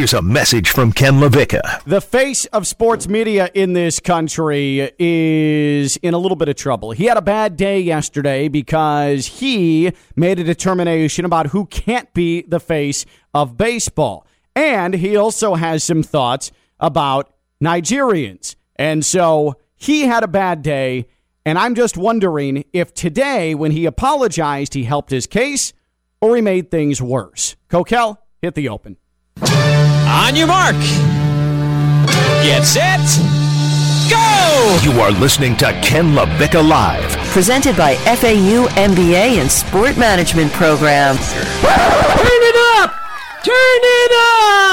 Here's a message from Ken LaVicka. The face of sports media in this country is in a little bit of trouble. He had a bad day yesterday because he made a determination about who can't be the face of baseball. And he also has some thoughts about Nigerians. And so he had a bad day. And I'm just wondering if today, when he apologized, he helped his case or he made things worse. Kokell, hit the open. On your mark. Get set. Go! You are listening to Ken LaVicka Live. Presented by FAU MBA and Sport Management Program. Turn it up! Turn it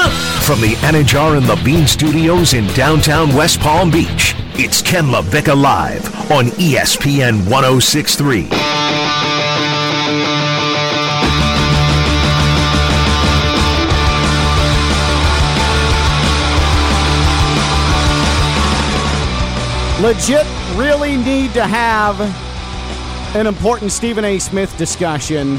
up! From the Anajar and Levine Studios in downtown West Palm Beach, it's Ken LaVicka Live on ESPN 1063. Legit really need to have an important Stephen A. Smith discussion.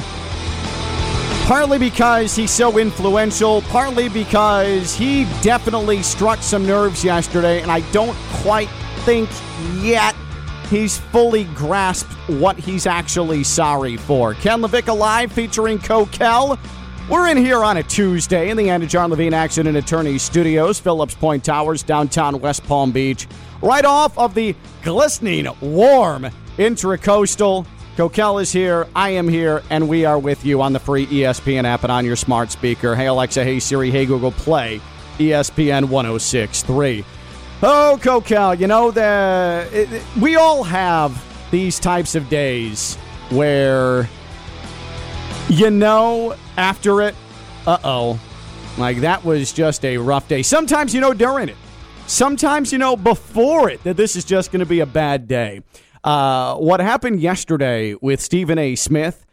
Partly because he's so influential, partly because he definitely struck some nerves yesterday, and I don't quite think yet he's fully grasped what he's actually sorry for. Ken LaVicka Live featuring Kokell. We're in here on a Tuesday in the Andy John Levine Accident Attorney Studios, Phillips Point Towers, downtown West Palm Beach. Right off of the glistening, warm intracoastal. Kokell is here, I am here, and we are with you on the free ESPN app and on your smart speaker. Hey Alexa, hey Siri, hey Google, play ESPN 1063. Oh, Kokell, you know, the, it- we all have these types of days where you know after it, uh oh, like that was just a rough day. Sometimes you know during it, sometimes you know before it that this is just going to be a bad day. Uh, what happened yesterday with Stephen A. Smith,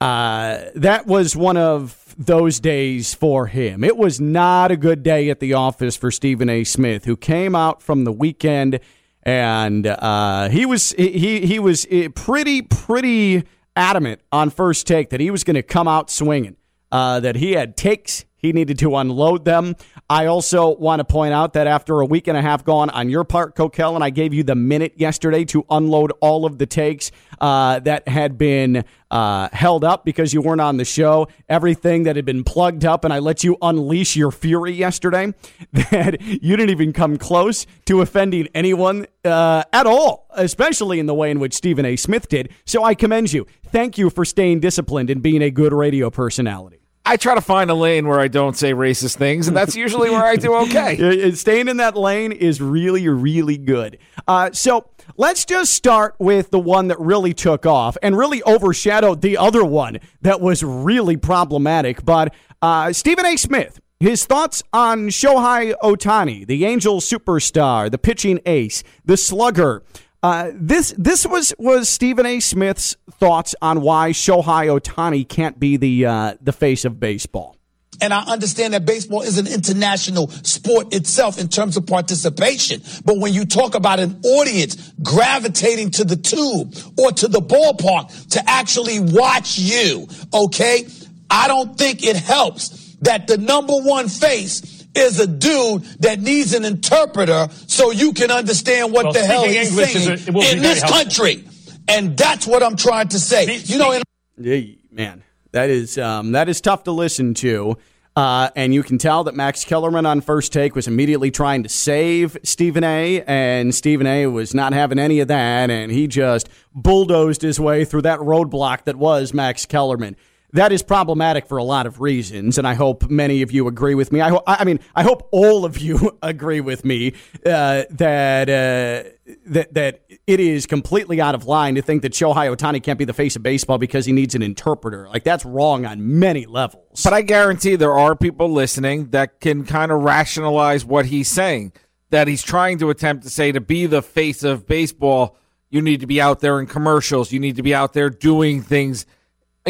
uh, that was one of those days for him. It was not a good day at the office for Stephen A. Smith, who came out from the weekend and uh, he was he he was eh, pretty pretty adamant on first take that he was going to come out swinging. Uh, that he had takes he needed to unload them. I also want to point out that after a week and a half gone on your part, Kokell, and I gave you the minute yesterday to unload all of the takes uh, that had been uh, held up because you weren't on the show, everything that had been plugged up, and I let you unleash your fury yesterday, that you didn't even come close to offending anyone uh, at all, especially in the way in which Stephen A. Smith did. So I commend you. Thank you for staying disciplined and being a good radio personality. I try to find a lane where I don't say racist things, and that's usually where I do okay. Staying in that lane is really, really good. Uh, so let's just start with the one that really took off and really overshadowed the other one that was really problematic. But uh, Stephen A. Smith, his thoughts on Shohei Ohtani, the Angels superstar, the pitching ace, the slugger. Uh, this this was was Stephen A. Smith's thoughts on why Shohei Ohtani can't be the uh, the face of baseball. And I understand that baseball is an international sport itself in terms of participation. But when you talk about an audience gravitating to the tube or to the ballpark to actually watch you, okay, I don't think it helps that the number one face is a dude that needs an interpreter so you can understand what Well, the hell he's English saying a- it will be in this helpful. country. And that's what I'm trying to say. You know, in Yeah, man, that is um, that is tough to listen to. Uh, and you can tell that Max Kellerman on first take was immediately trying to save Stephen A. And Stephen A. was not having any of that, and he just bulldozed his way through that roadblock that was Max Kellerman. That is problematic for a lot of reasons, and I hope many of you agree with me. I, ho- I mean, I hope all of you agree with me uh, that uh, that that it is completely out of line to think that Shohei Ohtani can't be the face of baseball because he needs an interpreter. Like that's wrong on many levels. But I guarantee there are people listening that can kind of rationalize what he's saying. That he's trying to attempt to say to be the face of baseball, you need to be out there in commercials. You need to be out there doing things,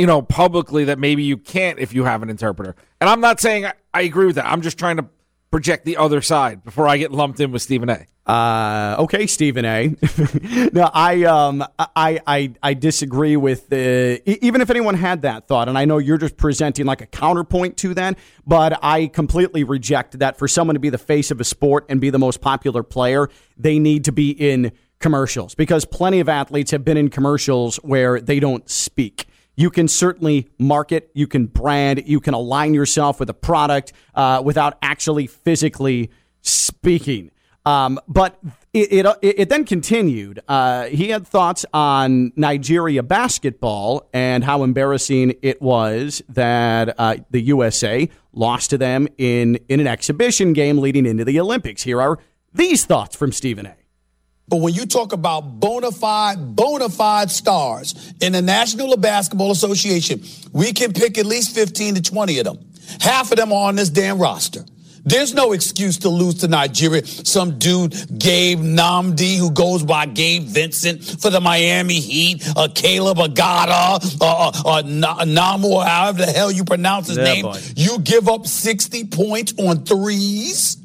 you know, publicly that maybe you can't if you have an interpreter. And I'm not saying I, agree with that. I'm just trying to project the other side before I get lumped in with Stephen A. Uh, okay, Stephen A. no, I um, I I I disagree with the. Even if anyone had that thought, and I know you're just presenting like a counterpoint to that, but I completely reject that. For someone to be the face of a sport and be the most popular player, they need to be in commercials because plenty of athletes have been in commercials where they don't speak you can certainly market, you can brand, you can align yourself with a product uh, without actually physically speaking. Um, but it, it, it, then continued. Uh, he had thoughts on Nigeria basketball and how embarrassing it was that uh, the USA lost to them in, in an exhibition game leading into the Olympics. Here are these thoughts from Stephen A. But when you talk about bona fide, bona fide stars in the National Basketball Association, we can pick at least 15 to 20 of them. Half of them are on this damn roster. There's no excuse to lose to Nigeria. Some dude, Gabe Nnamdi, who goes by Gabe Vincent for the Miami Heat, uh, Caleb uh, uh, uh, Namu, however the hell you pronounce his yeah, name. Boy. You give up 60 points on threes.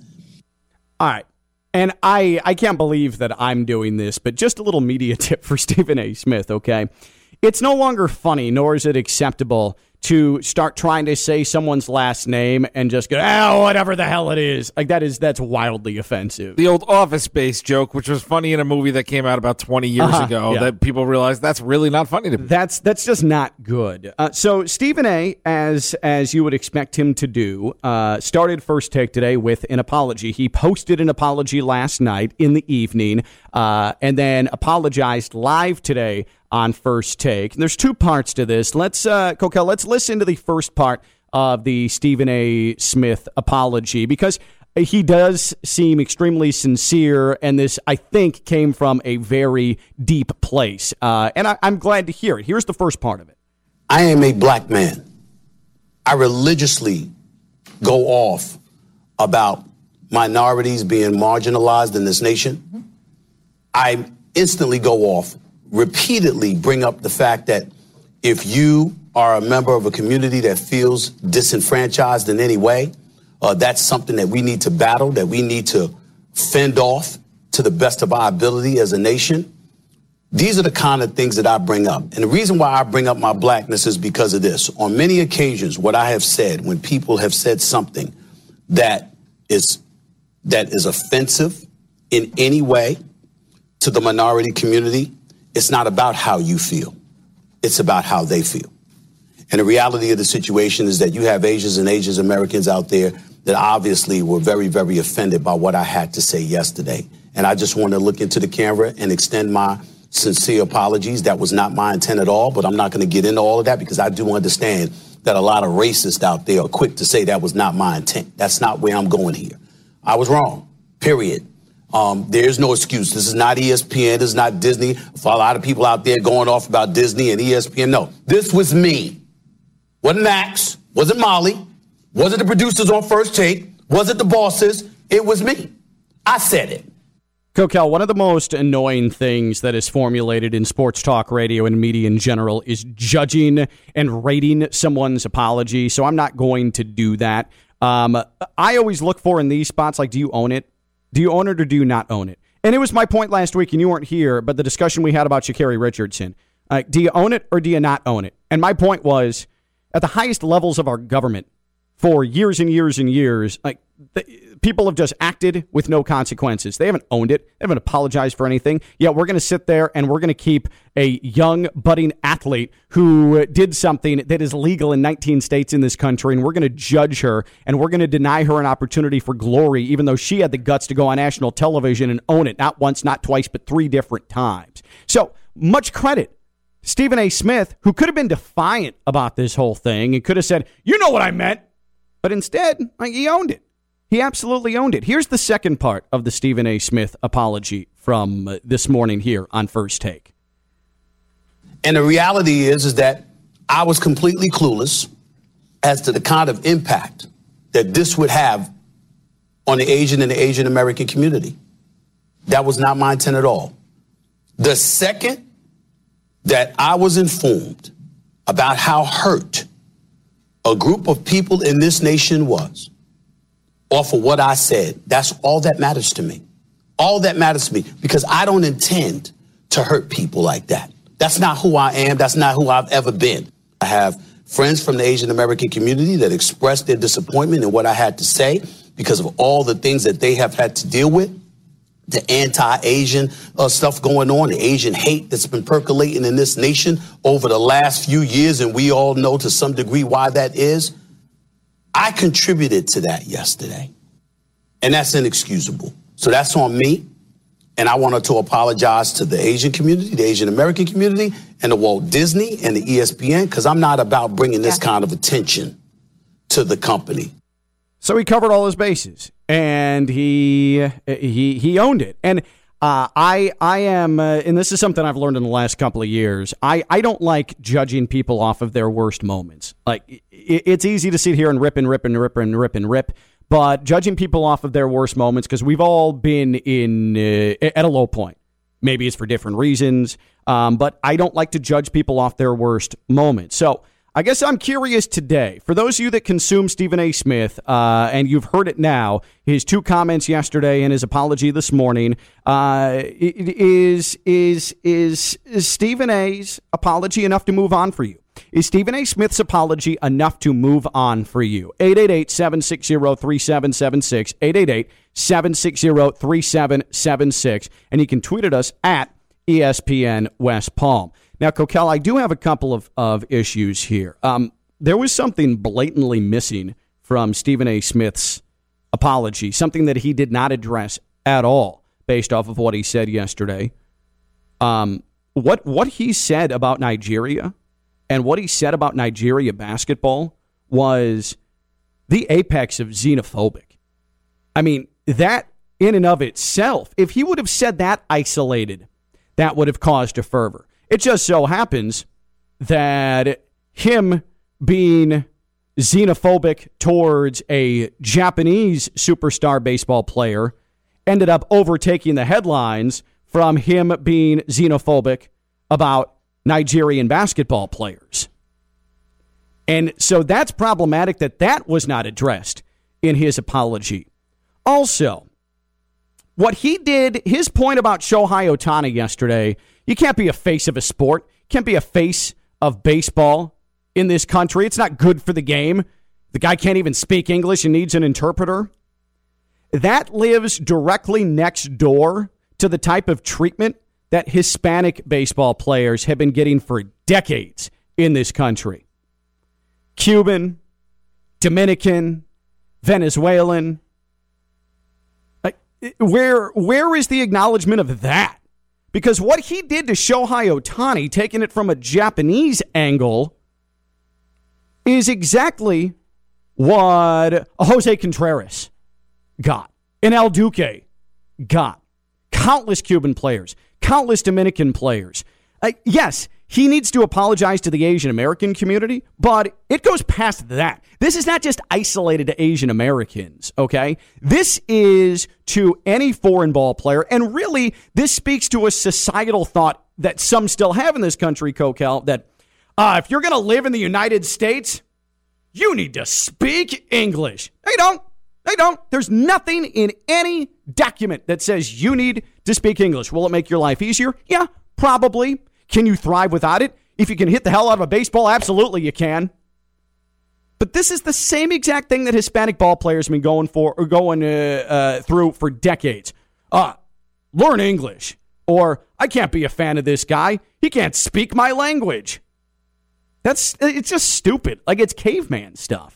All right. And I, I can't believe that I'm doing this, but just a little media tip for Stephen A. Smith, okay? It's no longer funny, nor is it acceptable to start trying to say someone's last name and just go, oh, whatever the hell it is. Like that is that's wildly offensive. The old Office Space joke, which was funny in a movie that came out about 20 years uh-huh, ago, yeah. that people realized that's really not funny to me. That's that's just not good. Uh, so Stephen A, as as you would expect him to do, uh, started first take today with an apology. He posted an apology last night in the evening, uh, and then apologized live today on first take. And there's two parts to this. Let's, uh, Kokell, let's listen to the first part of the Stephen A. Smith apology because he does seem extremely sincere, and this, I think, came from a very deep place. Uh, and I, I'm glad to hear it. Here's the first part of it I am a black man. I religiously go off about minorities being marginalized in this nation. I instantly go off repeatedly bring up the fact that if you are a member of a community that feels disenfranchised in any way, uh, that's something that we need to battle, that we need to fend off to the best of our ability as a nation. These are the kind of things that I bring up. And the reason why I bring up my blackness is because of this. On many occasions, what I have said, when people have said something that is that is offensive in any way to the minority community, it's not about how you feel. It's about how they feel. And the reality of the situation is that you have Asians and Asian Americans out there that obviously were very, very offended by what I had to say yesterday. And I just want to look into the camera and extend my sincere apologies. That was not my intent at all, but I'm not going to get into all of that because I do understand that a lot of racists out there are quick to say that was not my intent. That's not where I'm going here. I was wrong, period. Um, there's no excuse. This is not ESPN. This is not Disney. For a lot of people out there going off about Disney and ESPN, no. This was me. Wasn't Max. Wasn't Molly. Wasn't the producers on First Take. Wasn't the bosses. It was me. I said it. Kokell, one of the most annoying things that is formulated in sports talk radio and media in general is judging and rating someone's apology. So I'm not going to do that. Um, I always look for in these spots, like, do you own it? Do you own it or do you not own it? And it was my point last week, and you weren't here, but the discussion we had about Sha'Carri Richardson. Uh, do you own it or do you not own it? And my point was at the highest levels of our government for years and years and years, like the, people have just acted with no consequences. They haven't owned it. They haven't apologized for anything. Yet we're going to sit there and we're going to keep a young budding athlete who did something that is legal in 19 states in this country, and we're going to judge her and we're going to deny her an opportunity for glory, even though she had the guts to go on national television and own it not once, not twice, but three different times. So much credit Stephen A. Smith, who could have been defiant about this whole thing and could have said, You know what I meant. But instead, like, he owned it. He absolutely owned it. Here's the second part of the Stephen A. Smith apology from uh, this morning here on First Take. And the reality is, is that I was completely clueless as to the kind of impact that this would have on the Asian and the Asian American community. That was not my intent at all. The second that I was informed about how hurt a group of people in this nation was, off of what I said. That's all that matters to me. All that matters to me because I don't intend to hurt people like that. That's not who I am. That's not who I've ever been. I have friends from the Asian American community that expressed their disappointment in what I had to say because of all the things that they have had to deal with. The anti Asian uh, stuff going on, the Asian hate that's been percolating in this nation over the last few years, and we all know to some degree why that is. I contributed to that yesterday, and that's inexcusable. So that's on me. And I wanted to apologize to the Asian community, the Asian American community, and the Walt Disney and the ESPN, because I'm not about bringing this kind of attention to the company. So he covered all his bases, and he he he owned it. And uh, I I am, uh, and this is something I've learned in the last couple of years. I I don't like judging people off of their worst moments. Like it, it's easy to sit here and rip and rip and rip and rip and rip but judging people off of their worst moments because we've all been in uh, at a low point. Maybe it's for different reasons, um, but I don't like to judge people off their worst moments. So I guess I'm curious today. For those of you that consume Stephen A. Smith, uh, and you've heard it now, his two comments yesterday and his apology this morning, uh, is is is is Stephen A.'s apology enough to move on for you? Is Stephen A. Smith's apology enough to move on for you? 888 760 3776. 888 760 3776. And you can tweet at us at ESPN West Palm. Now, Kokell, I do have a couple of, of issues here. Um, there was something blatantly missing from Stephen A. Smith's apology, something that he did not address at all based off of what he said yesterday. Um, what what he said about Nigeria and what he said about Nigeria basketball was the apex of xenophobic. I mean, that in and of itself, if he would have said that isolated, that would have caused a fervor. It just so happens that him being xenophobic towards a Japanese superstar baseball player ended up overtaking the headlines from him being xenophobic about Nigerian basketball players. And so that's problematic that that was not addressed in his apology. Also, what he did, his point about Shohei Ohtani yesterday, you can't be a face of a sport, can't be a face of baseball in this country. It's not good for the game. The guy can't even speak English and needs an interpreter. That lives directly next door to the type of treatment that Hispanic baseball players have been getting for decades in this country Cuban, Dominican, Venezuelan. Where, where is the acknowledgement of that? Because what he did to Shohei Ohtani, taking it from a Japanese angle, is exactly what Jose Contreras got and El Duque got. Countless Cuban players countless Dominican players. Uh, yes, he needs to apologize to the Asian American community, but it goes past that. This is not just isolated to Asian Americans, okay? This is to any foreign ball player, and really, this speaks to a societal thought that some still have in this country, Kokell, that uh, if you're going to live in the United States, you need to speak English. They don't. They don't. There's nothing in any document that says you need to speak English. Will it make your life easier? Yeah, probably. Can you thrive without it? If you can hit the hell out of a baseball, absolutely you can. But this is the same exact thing that Hispanic ball players have been going for or going uh, uh, through for decades. Uh, learn English, or I can't be a fan of this guy. He can't speak my language. That's it's just stupid. Like it's caveman stuff.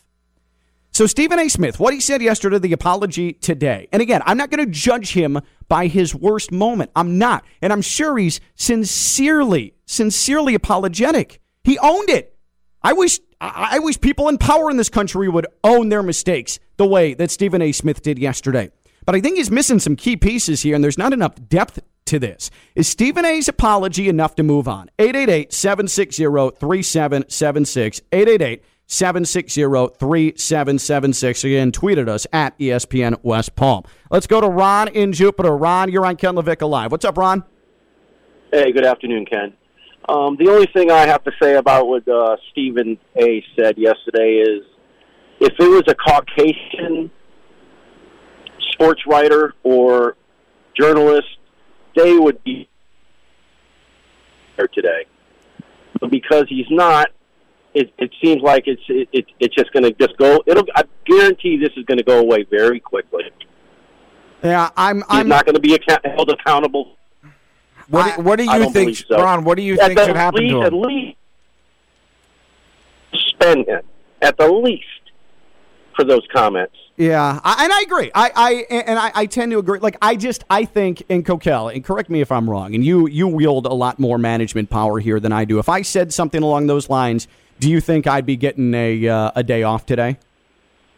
So, Stephen A. Smith, what he said yesterday, the apology today. And again, I'm not going to judge him by his worst moment. I'm not. And I'm sure he's sincerely, sincerely apologetic. He owned it. I wish I wish people in power in this country would own their mistakes the way that Stephen A. Smith did yesterday. But I think he's missing some key pieces here, and there's not enough depth to this. Is Stephen A.'s apology enough to move on? 888 760 3776. 888 760 3776. Again, tweeted us at ESPN West Palm. Let's go to Ron in Jupiter. Ron, you're on Ken LaVicka Live. What's up, Ron? Hey, good afternoon, Ken. Um, the only thing I have to say about what uh, Stephen A. said yesterday is if it was a Caucasian sports writer or journalist, they would be there today. But because he's not, it, it seems like it's it, it it's just going to just go. It'll. I guarantee this is going to go away very quickly. Yeah, I'm. He's I'm not going to be account- held accountable. What, do- what do you think, so. Ron? What do you At think should happen least, to At him? least suspend him. At the least for those comments. Yeah, I, and I agree. I, I and I, I tend to agree. Like I just I think in Kokell, and correct me if I'm wrong. And you you wield a lot more management power here than I do. If I said something along those lines, do you think I'd be getting a uh, a day off today?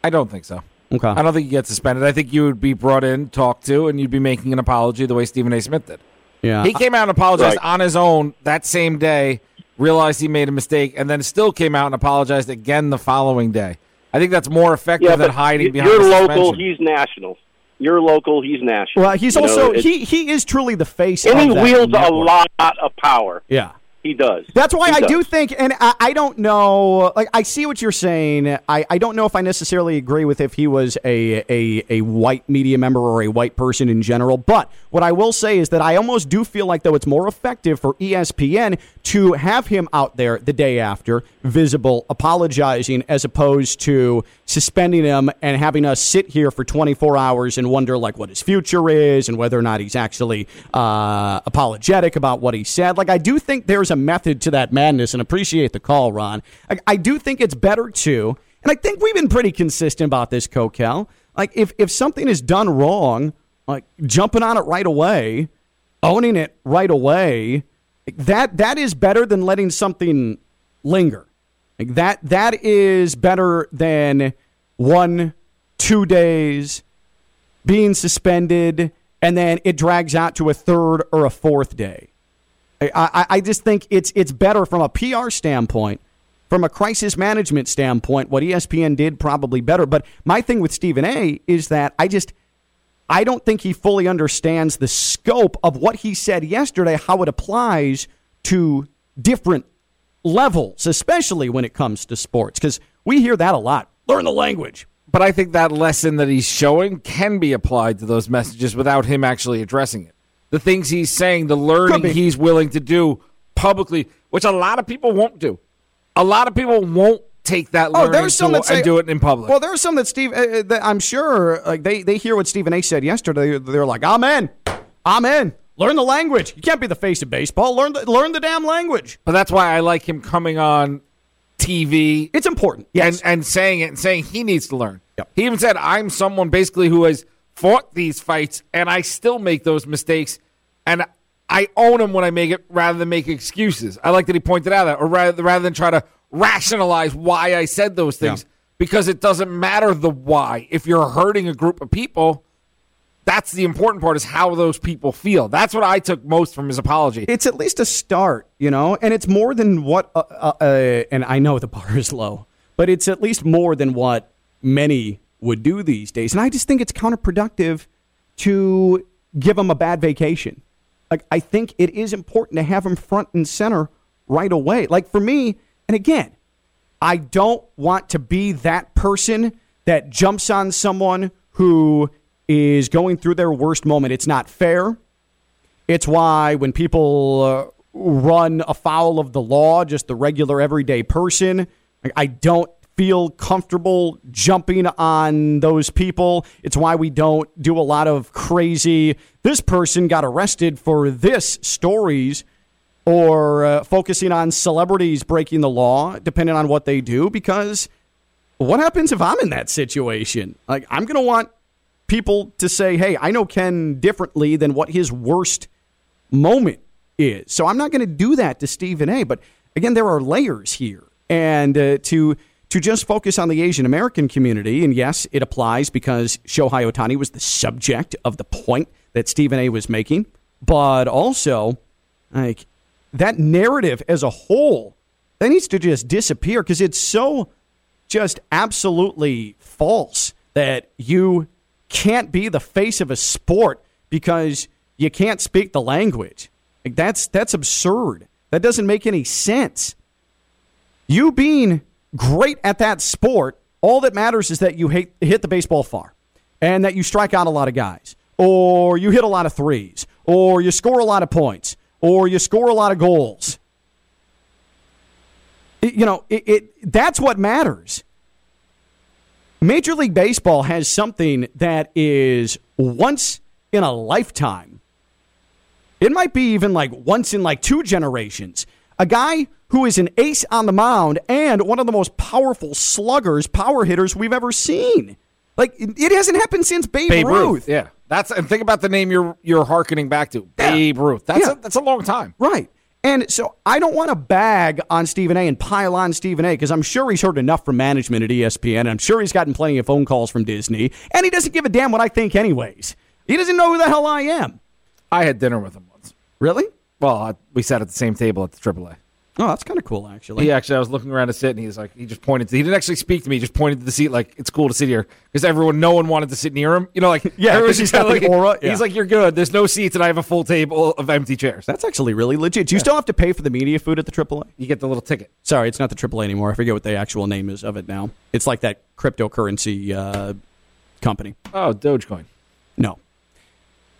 I don't think so. Okay. I don't think you get suspended. I think you would be brought in, talked to, and you'd be making an apology the way Stephen A. Smith did. Yeah. He came out and apologized Right. on his own that same day, realized he made a mistake, and then still came out and apologized again the following day. I think that's more effective Yeah, than hiding y- behind you're a local. suspension. He's national. You're local. He's national. well, he's You also it's- he he is truly the face. and of he that wields a lot of power. Yeah. He does. That's why He I does. do think, and I, I don't know, like I see what you're saying. I, I don't know if I necessarily agree with if he was a, a a white media member or a white person in general. But what I will say is that I almost do feel like though it's more effective for ESPN to have him out there the day after, visible, apologizing, as opposed to suspending him and having us sit here for 24 hours and wonder like what his future is and whether or not he's actually uh, apologetic about what he said. Like I do think there's a method to that madness, and appreciate the call, Ron. I, I do think it's better to, and I think we've been pretty consistent about this, Kokell. Like if if something is done wrong, like jumping on it right away, owning it right away, that that is better than letting something linger. Like that that is better than one, two days being suspended, and then it drags out to a third or a fourth day. I, I, I just think it's it's better from a PR standpoint, from a crisis management standpoint. What ESPN did probably better. But my thing with Stephen A. is that I just I don't think he fully understands the scope of what he said yesterday, how it applies to different levels, especially when it comes to sports, because we hear that a lot. Learn the language. but I think that lesson that he's showing can be applied to those messages without him actually addressing it. The things he's saying, the learning he's willing to do publicly, which a lot of people won't do. A lot of people won't take that Oh, learning there's some that say and do it in public. Well, there's some that Steve, uh, uh, that I'm sure, like they they hear what Stephen A. said yesterday. They're like, "I'm in, I'm in. Learn the language. You can't be the face of baseball. Learn the learn the damn language. but that's why I like him coming on TV It's important. Yes, and, and saying it and saying he needs to learn. Yep. He even said, I'm someone basically who has fought these fights and I still make those mistakes and I own them when I make it rather than make excuses. I like that he pointed out that, or rather, rather than try to rationalize why I said those things, Yeah. because it doesn't matter the why. If you're hurting a group of people, that's the important part is how those people feel. That's what I took most from his apology. it's at least a start, you know, and it's more than what. Uh, uh, uh, and I know the bar is low, but it's at least more than what many would do these days. And I just think it's counterproductive to give them a bad vacation. Like I think it is important to have them front and center right away. Like for me, and again, I don't want to be that person that jumps on someone who is going through their worst moment. It's not fair. It's why when people uh, run afoul of the law, just the regular everyday person, I- don't feel comfortable jumping on those people. It's why we don't do a lot of crazy, this person got arrested for this stories or uh, focusing on celebrities breaking the law, depending on what they do, because what happens if I'm in that situation? Like, I'm going to want people to say, hey, I know Ken differently than what his worst moment is. So I'm not going to do that to Stephen A. But again, there are layers here. And uh, to to just focus on the Asian American community, and yes, it applies because Shohei Ohtani was the subject of the point that Stephen A. was making, but also like that narrative as a whole that needs to just disappear because it's so just absolutely false that you can't be the face of a sport because you can't speak the language. Like that's that's absurd. That doesn't make any sense. You being great at that sport, all that matters is that you hit, hit the baseball far. and that you strike out a lot of guys, or you hit a lot of threes, or you score a lot of points, or you score a lot of goals. It- you know, it, it that's what matters. Major League Baseball has something that is once in a lifetime. It might be even like once in like two generations. A guy who is an ace on the mound and one of the most powerful sluggers, power hitters we've ever seen. Like it hasn't happened since Babe, Babe Ruth. Ruth. Yeah. That's and think about the name you're you're hearkening back to. Yeah. Babe Ruth. That's Yeah. a, that's a long time. Right. And so I don't want to bag on Stephen A and pile on Stephen A because I'm sure he's heard enough from management at ESPN. And I'm sure he's gotten plenty of phone calls from Disney. And he doesn't give a damn what I think, anyways. He doesn't know who the hell I am. I had dinner with him once. Really? Well, I, we sat at the same table at the AAA. Oh, that's kind of cool, actually. He actually, I was looking around to sit, and he's like, he just pointed. To, he didn't actually speak to me. He just pointed to the seat, like it's cool to sit here because everyone, no one wanted to sit near him. You know, like Yeah, everyone's he's just got like, aura, yeah. He's like, you're good. There's no seats, and I have a full table of empty chairs. That's actually really legit. Do you still have to pay for the media food at the AAA? You get the little ticket. Sorry, it's not the AAA anymore. I forget what the actual name is of it now. It's like that cryptocurrency uh, company. Oh, Dogecoin. No.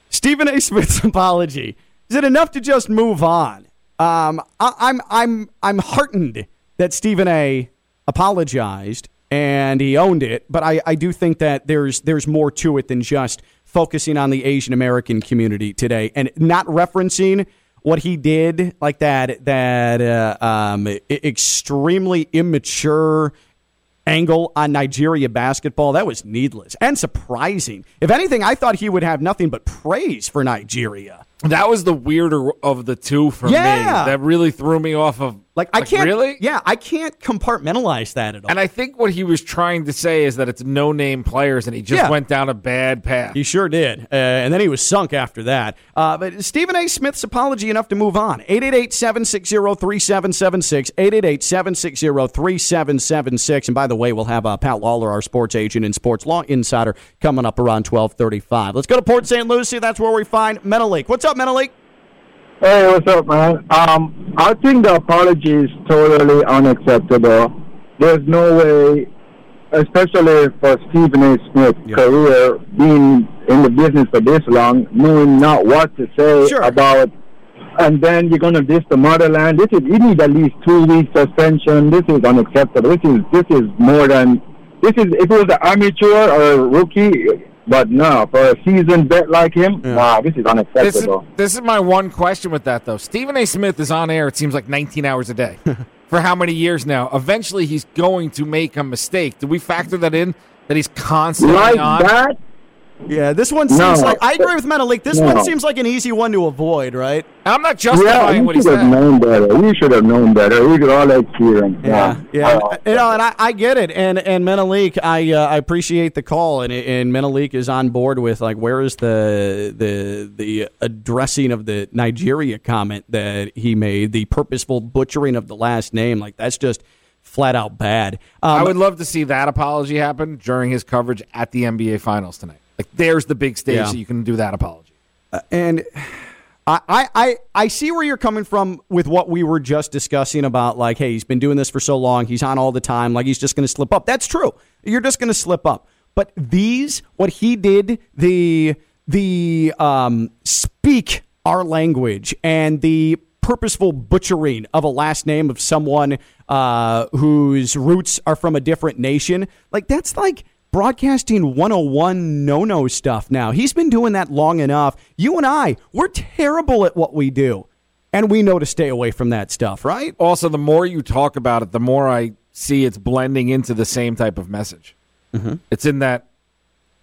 Stephen A. Smith's apology. Is it enough to just move on? Um, I, I'm I'm I'm heartened that Stephen A. apologized and he owned it, but I, I do think that there's there's more to it than just focusing on the Asian American community today and not referencing what he did like that that uh, um, extremely immature angle on Nigeria basketball. That was needless and surprising. If anything, I thought he would have nothing but praise for Nigeria. That was the weirder of the two for Yeah. me. That really threw me off of. Like, I can't really. Yeah, I can't compartmentalize that at all. And I think what he was trying to say is that it's no name players, and he just Yeah. went down a bad path. He sure did. Uh, and then he was sunk after that. Uh, but Stephen A. Smith's apology enough to move on. 888 760 3776. 888 760 3776. And by the way, we'll have uh, Pat Lawler, our sports agent and sports law insider, coming up around 1235. Let's go to Port St. Lucie. That's where we find Menelik. What's up, Menelik? Hey, what's up, man? Um, I think the apology is totally unacceptable. There's no way, especially for Stephen A. Smith's career, being in the business for this long, knowing not what to say Sure. about, and then you're gonna diss the motherland. This is you need at least two weeks suspension. This is unacceptable. This is this is more than this is. If it was an amateur or a rookie, but no, for a seasoned vet like him, nah, this is This is, unacceptable. this is my one question with that, though. Stephen A. Smith is on air, it seems like 19 hours a day. For how many years now? Eventually, he's going to make a mistake. Do we factor that in? That he's constantly like on? that. Yeah, this one seems No. like I agree with Menelik. This No. one seems like an easy one to avoid, right? I'm not Yeah, justifying you what he should have known better. We should have known better. We could all experience. Yeah, yeah, Oh. you know, and I, I get it, and and Menelik, I uh, I appreciate the call, and and Menelik is on board with like where is the the the addressing of the Nigeria comment that he made, the purposeful butchering of the last name, like that's just flat out bad. Um, I would love to see that apology happen during his coverage at the NBA Finals tonight. Like, there's the big stage Yeah. that you can do that apology. and I, I, I I see where you're coming from with what we were just discussing about like, hey, he's been doing this for so long, he's on all the time, like he's just going to slip up. That's true. You're just going to slip up. But these, what he did, the the um, speak our language and the purposeful butchering of a last name of someone uh, whose roots are from a different nation, like that's like broadcasting 101 no no stuff now. He's been doing that long enough. You and I, we're terrible at what we do. And we know to stay away from that stuff, right? Also, the more you talk about it, the more I see it's blending into the same type of message. Mm-hmm. It's in that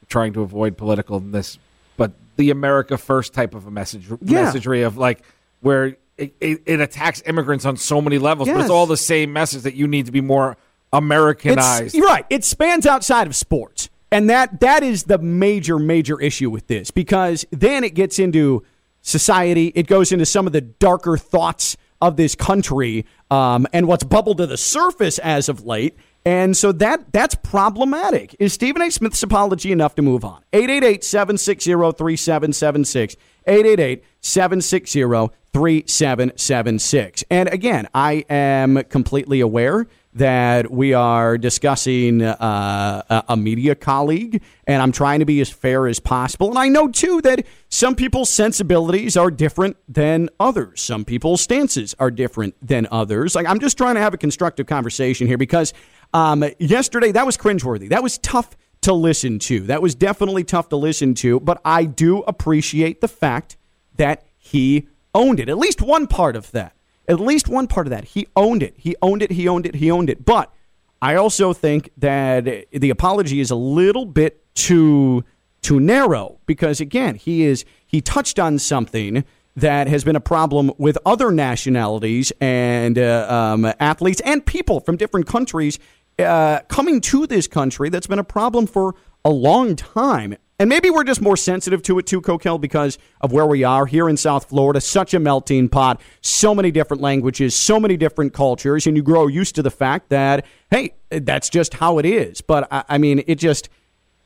trying to avoid politicalness, but the America First type of a message Yeah. messagery of like where it, it, it attacks immigrants on so many levels, but it's all the same message that you need to be more Americanized. It's, right. It spans outside of sports. And that that is the major, major issue with this because then it gets into society. It goes into some of the darker thoughts of this country um, and what's bubbled to the surface as of late. And so that that's problematic. Is Stephen A. Smith's apology enough to move on? 888 760 3776. 888 760 3776. And again, I am completely aware that we are discussing uh, a media colleague, and I'm trying to be as fair as possible. And I know, too, that some people's sensibilities are different than others. Some people's stances are different than others. Like, I'm just trying to have a constructive conversation here because um, yesterday, that was cringeworthy. That was tough to listen to. That was definitely tough to listen to, but I do appreciate the fact that he owned it. At least one part of that. At least one part of that. He owned it. He owned it. He owned it. He owned it. But I also think that the apology is a little bit too too narrow because again, he is he touched on something that has been a problem with other nationalities and uh, um, athletes and people from different countries uh, coming to this country. That's been a problem for a long time. And maybe we're just more sensitive to it too, Kokell, because of where we are here in South Florida. Such a melting pot, so many different languages, so many different cultures, and you grow used to the fact that hey, that's just how it is. But I, I mean, it just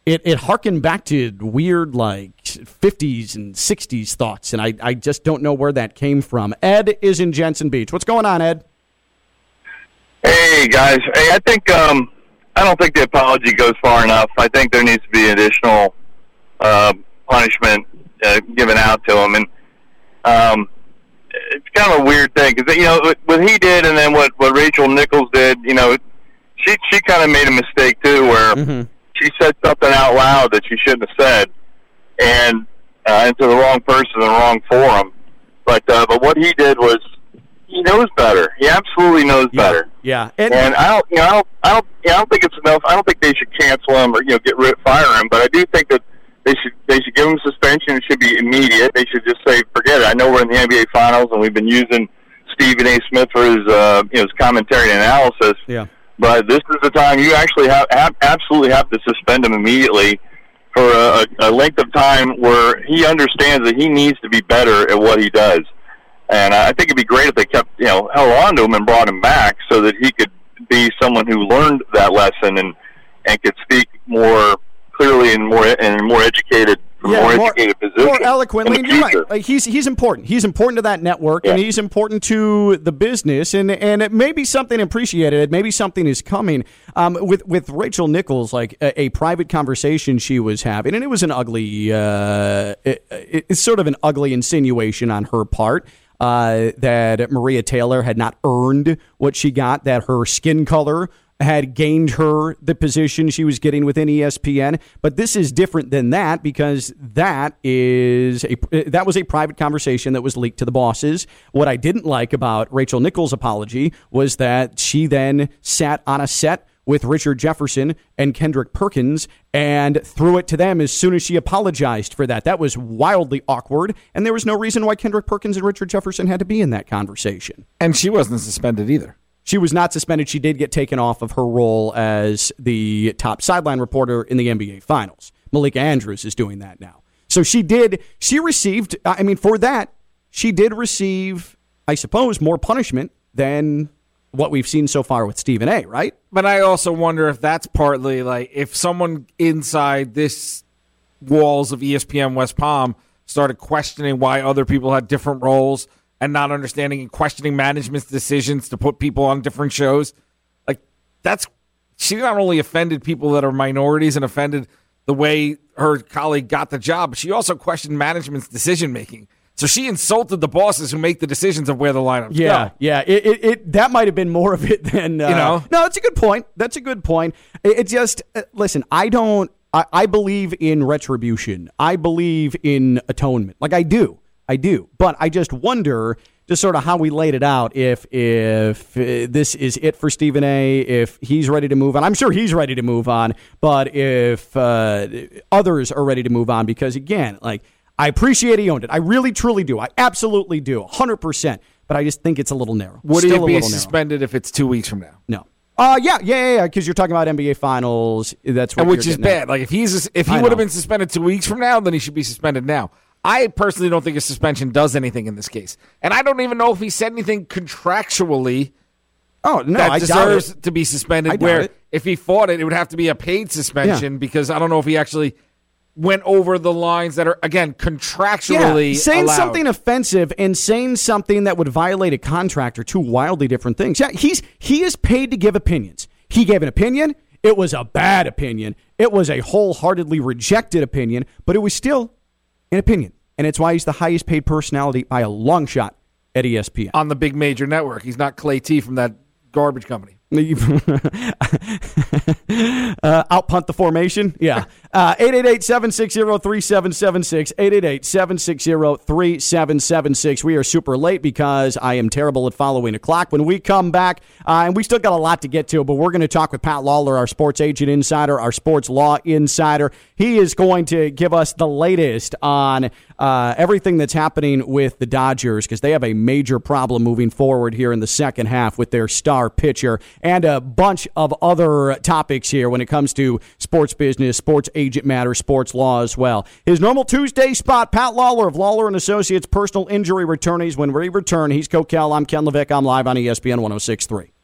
it it harkened back to weird like 50s and 60s thoughts, and I I just don't know where that came from. Ed is in Jensen Beach. What's going on, Ed? Hey guys, hey, I think um, I don't think the apology goes far enough. I think there needs to be additional uh, punishment uh, given out to him, and um, it's kind of a weird thing because you know what he did, and then what what Rachel Nichols did. You know, she she kind of made a mistake too, where mm-hmm. she said something out loud that she shouldn't have said, and uh, into the wrong person, the wrong forum. But uh, but what he did was he knows better. He absolutely knows yeah. better. Yeah, and, and I don't, you know, I don't, I don't, you know, I don't think it's enough. I don't think they should cancel him or you know get rid, fire him. But I do think that they should they should give him suspension. It should be immediate. They should just say forget it. I know we're in the NBA Finals and we've been using Stephen A. Smith for his uh, you know his commentary and analysis. Yeah. But this is the time you actually have, have absolutely have to suspend him immediately for a, a length of time where he understands that he needs to be better at what he does. And I think it'd be great if they kept you know held on to him and brought him back so that he could be someone who learned that lesson and and could speak more clearly and more and more educated yeah, more, more, educated position. More eloquently. You're right. Like he's he's important. He's important to that network, yeah. and he's important to the business, and and it may be something appreciated. Maybe something is coming. Um, with with Rachel Nichols, like a, a, private conversation she was having, and it was an ugly, uh, it, it's sort of an ugly insinuation on her part. Uh, that Maria Taylor had not earned what she got, that her skin color had gained her the position she was getting within ESPN. But this is different than that because that is a that was a private conversation that was leaked to the bosses. What I didn't like about Rachel Nichols' apology was that she then sat on a set with Richard Jefferson and Kendrick Perkins and threw it to them as soon as she apologized for that. That was wildly awkward, and there was no reason why Kendrick Perkins and Richard Jefferson had to be in that conversation. And she wasn't suspended either. She was not suspended. She did get taken off of her role as the top sideline reporter in the NBA Finals. Malika Andrews is doing that now. So she did, she received, I mean, for that, she did receive, I suppose, more punishment than what we've seen so far with Stephen A, right? But I also wonder if that's partly like if someone inside this walls of ESPN West Palm started questioning why other people had different roles and not understanding and questioning management's decisions to put people on different shows. Like that's she not only offended people that are minorities and offended the way her colleague got the job, but she also questioned management's decision making. So she insulted the bosses who make the decisions of where the lineups yeah, go. Yeah, it, it, it, that might have been more of it than uh, you know. No, that's a good point. That's a good point. It, it just uh, listen. I don't. I, I believe in retribution. I believe in atonement. Like I do. I do. But I just wonder just sort of how we laid it out. If if uh, this is it for Stephen A. If he's ready to move on, I'm sure he's ready to move on. But if uh, others are ready to move on, because again, like I appreciate he owned it. I really truly do. I absolutely do, hundred percent. But I just think it's a little narrow. Would Still he be suspended narrow. if it's two weeks from now? No. Uh, yeah, yeah, yeah, because you're talking about NBA finals. That's what which is bad. At. Like if he's if he would have been suspended two weeks from now, then he should be suspended now. I personally don't think a suspension does anything in this case, and I don't even know if he said anything contractually. Oh no, that I deserves to be suspended. Where it. if he fought it, it would have to be a paid suspension yeah. because I don't know if he actually went over the lines that are again contractually yeah, saying allowed. something offensive and saying something that would violate a contract are two wildly different things. Yeah, he's he is paid to give opinions. He gave an opinion. It was a bad opinion. It was a wholeheartedly rejected opinion, but it was still an opinion. And it's why he's the highest paid personality by a long shot at ESPN. on the big major network. He's not Clay T from that garbage company. uh, out punt the formation. Yeah. Uh, 888 760 3776. 888 760 3776. We are super late because I am terrible at following a clock. When we come back, uh, and we still got a lot to get to, but we're going to talk with Pat Lawler, our sports agent insider, our sports law insider. He is going to give us the latest on uh, everything that's happening with the Dodgers because they have a major problem moving forward here in the second half with their star pitcher and a bunch of other topics here when it comes to sports business, sports agent matters, sports law as well. His normal Tuesday spot, Pat Lawler of Lawler and Associates Personal Injury Attorneys. When we return, he's Kokell. I'm Ken LaVicka. I'm live on ESPN 1063.